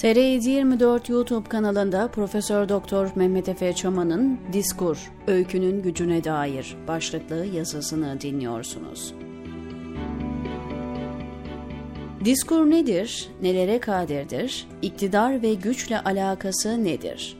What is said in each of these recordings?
tr 24 YouTube kanalında Profesör Doktor Mehmet Efe Çaman'ın Diskur, Öykünün Gücüne Dair başlıklı yazısını dinliyorsunuz. Diskur nedir, nelere kadirdir, iktidar ve güçle alakası nedir?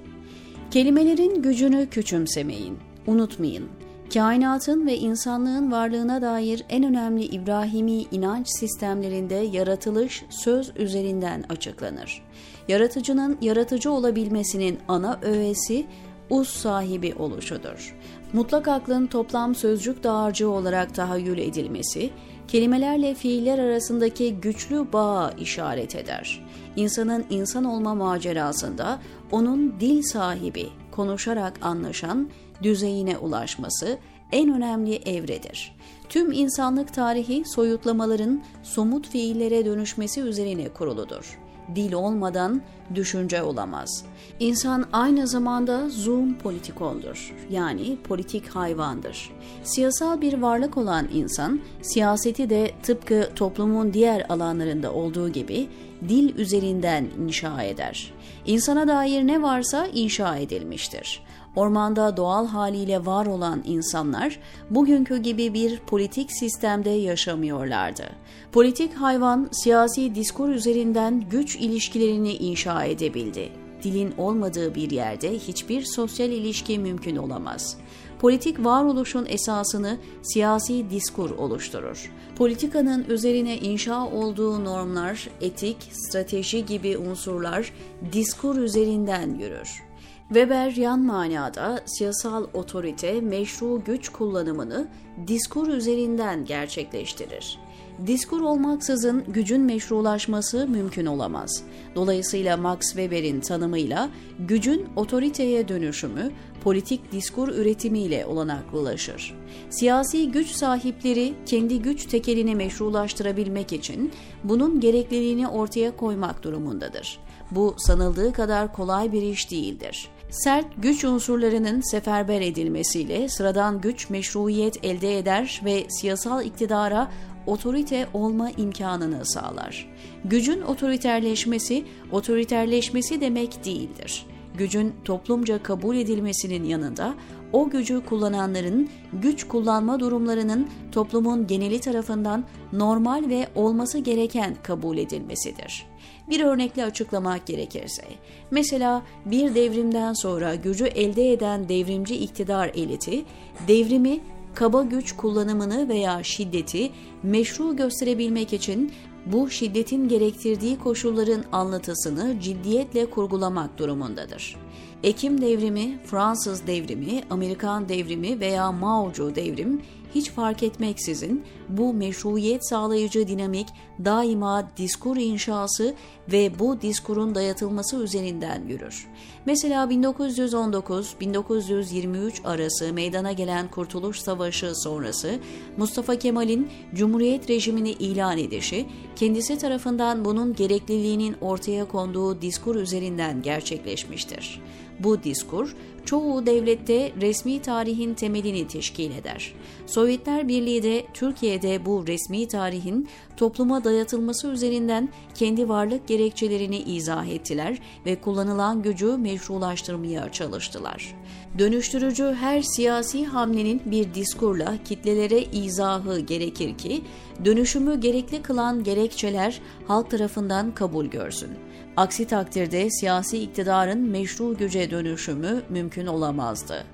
Kelimelerin gücünü küçümsemeyin, unutmayın. Kainatın ve insanlığın varlığına dair en önemli İbrahimi inanç sistemlerinde yaratılış söz üzerinden açıklanır. Yaratıcının yaratıcı olabilmesinin ana öğesi uz sahibi oluşudur. Mutlak aklın toplam sözcük dağarcığı olarak tahayyül edilmesi, kelimelerle fiiller arasındaki güçlü bağa işaret eder. İnsanın insan olma macerasında onun dil sahibi, konuşarak anlaşan, düzeyine ulaşması en önemli evredir. Tüm insanlık tarihi soyutlamaların somut fiillere dönüşmesi üzerine kuruludur. Dil olmadan düşünce olamaz. İnsan aynı zamanda zoom politikondur. Yani politik hayvandır. Siyasal bir varlık olan insan, siyaseti de tıpkı toplumun diğer alanlarında olduğu gibi dil üzerinden inşa eder. İnsana dair ne varsa inşa edilmiştir ormanda doğal haliyle var olan insanlar bugünkü gibi bir politik sistemde yaşamıyorlardı. Politik hayvan siyasi diskur üzerinden güç ilişkilerini inşa edebildi. Dilin olmadığı bir yerde hiçbir sosyal ilişki mümkün olamaz. Politik varoluşun esasını siyasi diskur oluşturur. Politikanın üzerine inşa olduğu normlar, etik, strateji gibi unsurlar diskur üzerinden yürür. Weber yan manada siyasal otorite meşru güç kullanımını diskur üzerinden gerçekleştirir. Diskur olmaksızın gücün meşrulaşması mümkün olamaz. Dolayısıyla Max Weber'in tanımıyla gücün otoriteye dönüşümü politik diskur üretimiyle olanaklılaşır. Siyasi güç sahipleri kendi güç tekelini meşrulaştırabilmek için bunun gerekliliğini ortaya koymak durumundadır. Bu sanıldığı kadar kolay bir iş değildir. Sert güç unsurlarının seferber edilmesiyle sıradan güç meşruiyet elde eder ve siyasal iktidara otorite olma imkanını sağlar. Gücün otoriterleşmesi, otoriterleşmesi demek değildir. Gücün toplumca kabul edilmesinin yanında o gücü kullananların güç kullanma durumlarının toplumun geneli tarafından normal ve olması gereken kabul edilmesidir. Bir örnekle açıklamak gerekirse, mesela bir devrimden sonra gücü elde eden devrimci iktidar eliti, devrimi kaba güç kullanımını veya şiddeti meşru gösterebilmek için bu şiddetin gerektirdiği koşulların anlatısını ciddiyetle kurgulamak durumundadır. Ekim devrimi, Fransız devrimi, Amerikan devrimi veya Mao'cu devrim hiç fark etmeksizin bu meşruiyet sağlayıcı dinamik daima diskur inşası ve bu diskurun dayatılması üzerinden yürür. Mesela 1919-1923 arası meydana gelen Kurtuluş Savaşı sonrası Mustafa Kemal'in Cumhuriyet rejimini ilan edişi, kendisi tarafından bunun gerekliliğinin ortaya konduğu diskur üzerinden gerçekleşmiştir. Bu diskur çoğu devlette resmi tarihin temelini teşkil eder. Sovyetler Birliği de Türkiye'de bu resmi tarihin topluma dayatılması üzerinden kendi varlık gerekçelerini izah ettiler ve kullanılan gücü meşrulaştırmaya çalıştılar. Dönüştürücü her siyasi hamlenin bir diskurla kitlelere izahı gerekir ki dönüşümü gerekli kılan gerekçeler halk tarafından kabul görsün. Aksi takdirde siyasi iktidarın meşru güce dönüşümü mümkün olamazdı.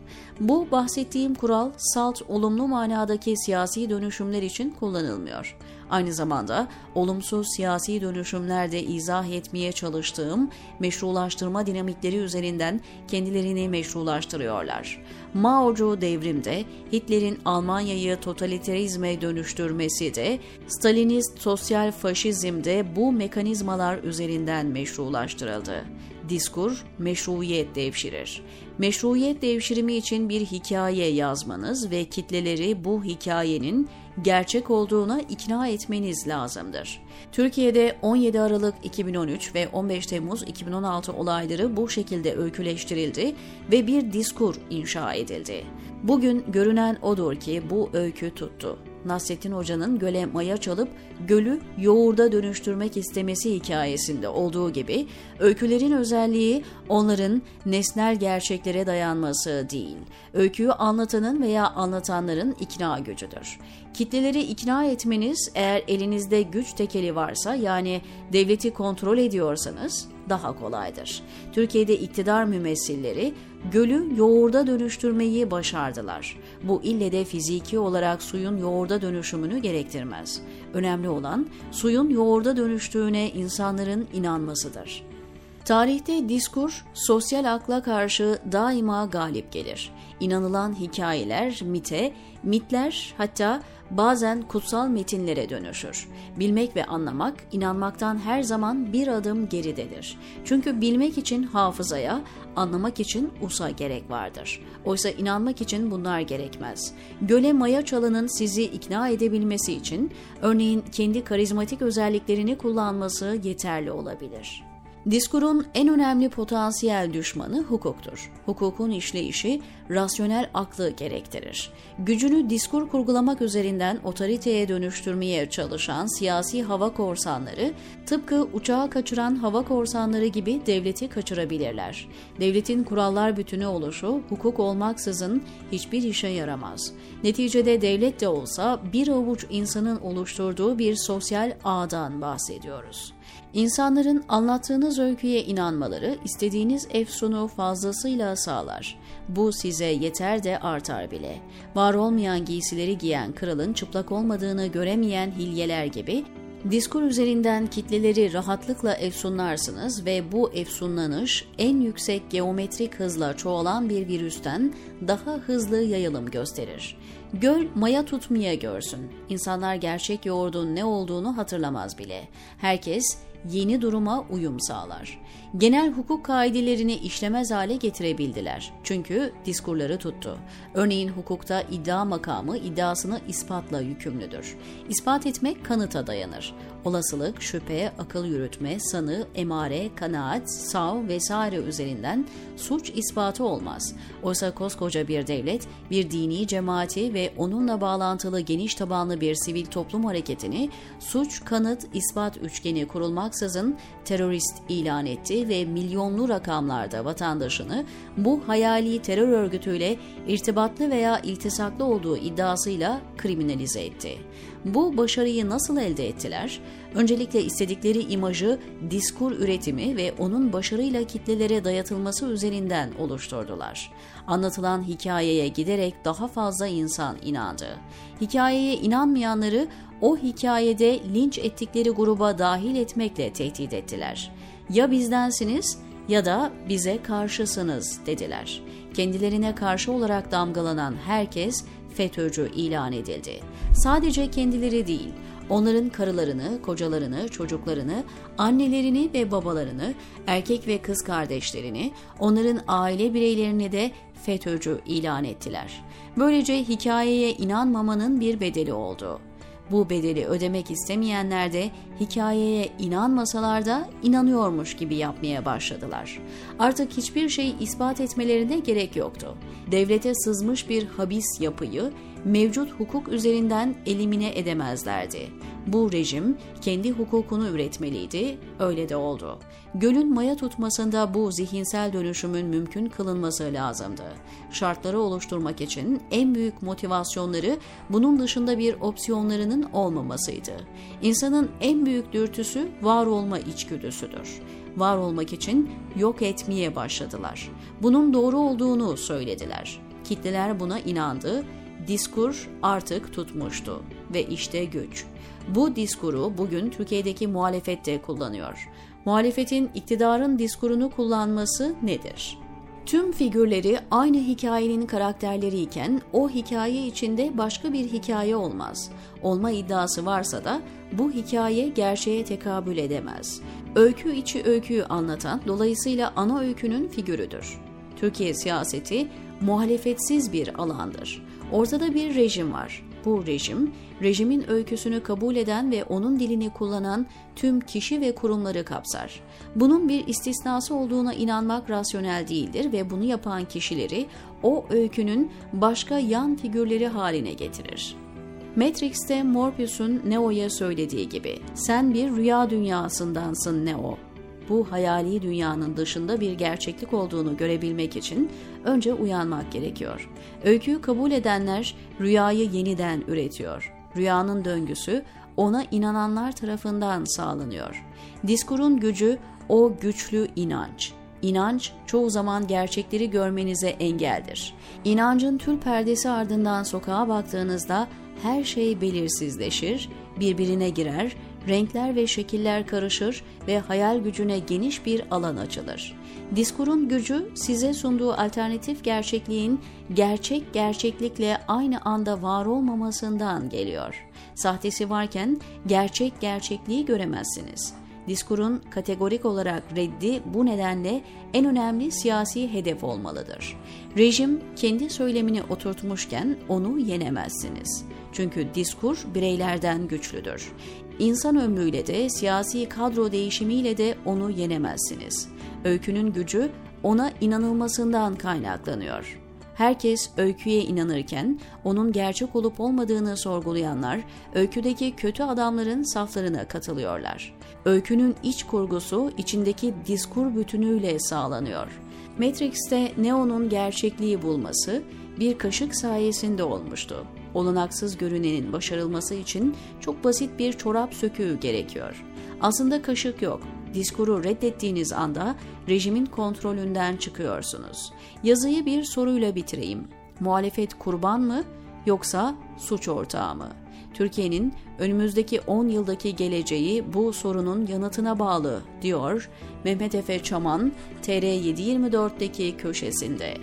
Bu bahsettiğim kural salt olumlu manadaki siyasi dönüşümler için kullanılmıyor. Aynı zamanda olumsuz siyasi dönüşümlerde izah etmeye çalıştığım meşrulaştırma dinamikleri üzerinden kendilerini meşrulaştırıyorlar. Mao'cu devrimde Hitler'in Almanya'yı totaliterizme dönüştürmesi de Stalinist sosyal faşizmde bu mekanizmalar üzerinden meşrulaştırıldı. Diskur meşruiyet devşirir. Meşruiyet devşirimi için bir hikaye yazmanız ve kitleleri bu hikayenin gerçek olduğuna ikna etmeniz lazımdır. Türkiye'de 17 Aralık 2013 ve 15 Temmuz 2016 olayları bu şekilde öyküleştirildi ve bir diskur inşa edildi. Bugün görünen odur ki bu öykü tuttu. Nasrettin Hoca'nın göle maya çalıp gölü yoğurda dönüştürmek istemesi hikayesinde olduğu gibi öykülerin özelliği onların nesnel gerçeklere dayanması değil, öyküyü anlatanın veya anlatanların ikna gücüdür. Kitleleri ikna etmeniz eğer elinizde güç tekeli varsa yani devleti kontrol ediyorsanız daha kolaydır. Türkiye'de iktidar mümessilleri gölü yoğurda dönüştürmeyi başardılar. Bu ille de fiziki olarak suyun yoğurda dönüşümünü gerektirmez. Önemli olan suyun yoğurda dönüştüğüne insanların inanmasıdır. Tarihte diskur, sosyal akla karşı daima galip gelir. İnanılan hikayeler mite, mitler hatta bazen kutsal metinlere dönüşür. Bilmek ve anlamak inanmaktan her zaman bir adım geridedir. Çünkü bilmek için hafızaya, anlamak için usa gerek vardır. Oysa inanmak için bunlar gerekmez. Göle maya çalının sizi ikna edebilmesi için örneğin kendi karizmatik özelliklerini kullanması yeterli olabilir. Diskurun en önemli potansiyel düşmanı hukuktur. Hukukun işleyişi rasyonel aklı gerektirir. Gücünü diskur kurgulamak üzerinden otoriteye dönüştürmeye çalışan siyasi hava korsanları tıpkı uçağı kaçıran hava korsanları gibi devleti kaçırabilirler. Devletin kurallar bütünü oluşu hukuk olmaksızın hiçbir işe yaramaz. Neticede devlet de olsa bir avuç insanın oluşturduğu bir sosyal ağdan bahsediyoruz. İnsanların anlattığınız öyküye inanmaları istediğiniz efsunu fazlasıyla sağlar. Bu size yeter de artar bile. Var olmayan giysileri giyen kralın çıplak olmadığını göremeyen hilyeler gibi Diskur üzerinden kitleleri rahatlıkla efsunlarsınız ve bu efsunlanış en yüksek geometrik hızla çoğalan bir virüsten daha hızlı yayılım gösterir. Göl maya tutmaya görsün. İnsanlar gerçek yoğurdun ne olduğunu hatırlamaz bile. Herkes yeni duruma uyum sağlar. Genel hukuk kaidelerini işlemez hale getirebildiler. Çünkü diskurları tuttu. Örneğin hukukta iddia makamı iddiasını ispatla yükümlüdür. İspat etmek kanıta dayanır. Olasılık, şüphe, akıl yürütme, sanı, emare, kanaat, sav vesaire üzerinden suç ispatı olmaz. Oysa koskoca bir devlet, bir dini cemaati ve onunla bağlantılı geniş tabanlı bir sivil toplum hareketini suç, kanıt, ispat üçgeni kurulmaksızın terörist ilan etti ve milyonlu rakamlarda vatandaşını bu hayali terör örgütüyle irtibatlı veya iltisaklı olduğu iddiasıyla kriminalize etti. Bu başarıyı nasıl elde ettiler? Öncelikle istedikleri imajı diskur üretimi ve onun başarıyla kitlelere dayatılması üzerinden oluşturdular. Anlatılan hikayeye giderek daha fazla insan inandı. Hikayeye inanmayanları o hikayede linç ettikleri gruba dahil etmekle tehdit ettiler. Ya bizdensiniz ya da bize karşısınız dediler. Kendilerine karşı olarak damgalanan herkes FETÖ'cü ilan edildi. Sadece kendileri değil, onların karılarını, kocalarını, çocuklarını, annelerini ve babalarını, erkek ve kız kardeşlerini, onların aile bireylerini de FETÖ'cü ilan ettiler. Böylece hikayeye inanmamanın bir bedeli oldu. Bu bedeli ödemek istemeyenler de hikayeye inanmasalar da inanıyormuş gibi yapmaya başladılar. Artık hiçbir şeyi ispat etmelerine gerek yoktu. Devlete sızmış bir habis yapıyı mevcut hukuk üzerinden elimine edemezlerdi. Bu rejim kendi hukukunu üretmeliydi, öyle de oldu. Gölün maya tutmasında bu zihinsel dönüşümün mümkün kılınması lazımdı. Şartları oluşturmak için en büyük motivasyonları bunun dışında bir opsiyonlarının olmamasıydı. İnsanın büyük dürtüsü var olma içgüdüsüdür var olmak için yok etmeye başladılar. Bunun doğru olduğunu söylediler. Kitleler buna inandı diskur artık tutmuştu ve işte güç. Bu diskuru bugün Türkiye'deki muhalefet de kullanıyor. Muhalefetin iktidarın diskurunu kullanması nedir? Tüm figürleri aynı hikayenin karakterleri iken o hikaye içinde başka bir hikaye olmaz. Olma iddiası varsa da bu hikaye gerçeğe tekabül edemez. Öykü içi öyküyü anlatan dolayısıyla ana öykünün figürüdür. Türkiye siyaseti muhalefetsiz bir alandır. Ortada bir rejim var. Bu rejim, rejimin öyküsünü kabul eden ve onun dilini kullanan tüm kişi ve kurumları kapsar. Bunun bir istisnası olduğuna inanmak rasyonel değildir ve bunu yapan kişileri o öykünün başka yan figürleri haline getirir. Matrix'te Morpheus'un Neo'ya söylediği gibi, sen bir rüya dünyasındansın Neo. Bu hayali dünyanın dışında bir gerçeklik olduğunu görebilmek için önce uyanmak gerekiyor. Öyküyü kabul edenler rüyayı yeniden üretiyor. Rüyanın döngüsü ona inananlar tarafından sağlanıyor. Diskurun gücü o güçlü inanç. İnanç çoğu zaman gerçekleri görmenize engeldir. İnancın tül perdesi ardından sokağa baktığınızda her şey belirsizleşir, birbirine girer, renkler ve şekiller karışır ve hayal gücüne geniş bir alan açılır. Diskurun gücü size sunduğu alternatif gerçekliğin gerçek gerçeklikle aynı anda var olmamasından geliyor. Sahtesi varken gerçek gerçekliği göremezsiniz. Diskurun kategorik olarak reddi bu nedenle en önemli siyasi hedef olmalıdır. Rejim kendi söylemini oturtmuşken onu yenemezsiniz. Çünkü diskur bireylerden güçlüdür. İnsan ömrüyle de siyasi kadro değişimiyle de onu yenemezsiniz. Öykünün gücü ona inanılmasından kaynaklanıyor. Herkes öyküye inanırken onun gerçek olup olmadığını sorgulayanlar öyküdeki kötü adamların saflarına katılıyorlar. Öykünün iç kurgusu içindeki diskur bütünüyle sağlanıyor. Matrix'te Neo'nun gerçekliği bulması bir kaşık sayesinde olmuştu. Olanaksız görünenin başarılması için çok basit bir çorap söküğü gerekiyor. Aslında kaşık yok. Diskuru reddettiğiniz anda rejimin kontrolünden çıkıyorsunuz. Yazıyı bir soruyla bitireyim. Muhalefet kurban mı yoksa suç ortağı mı? Türkiye'nin önümüzdeki 10 yıldaki geleceği bu sorunun yanıtına bağlı, diyor Mehmet Efe Çaman, TR724'deki köşesinde.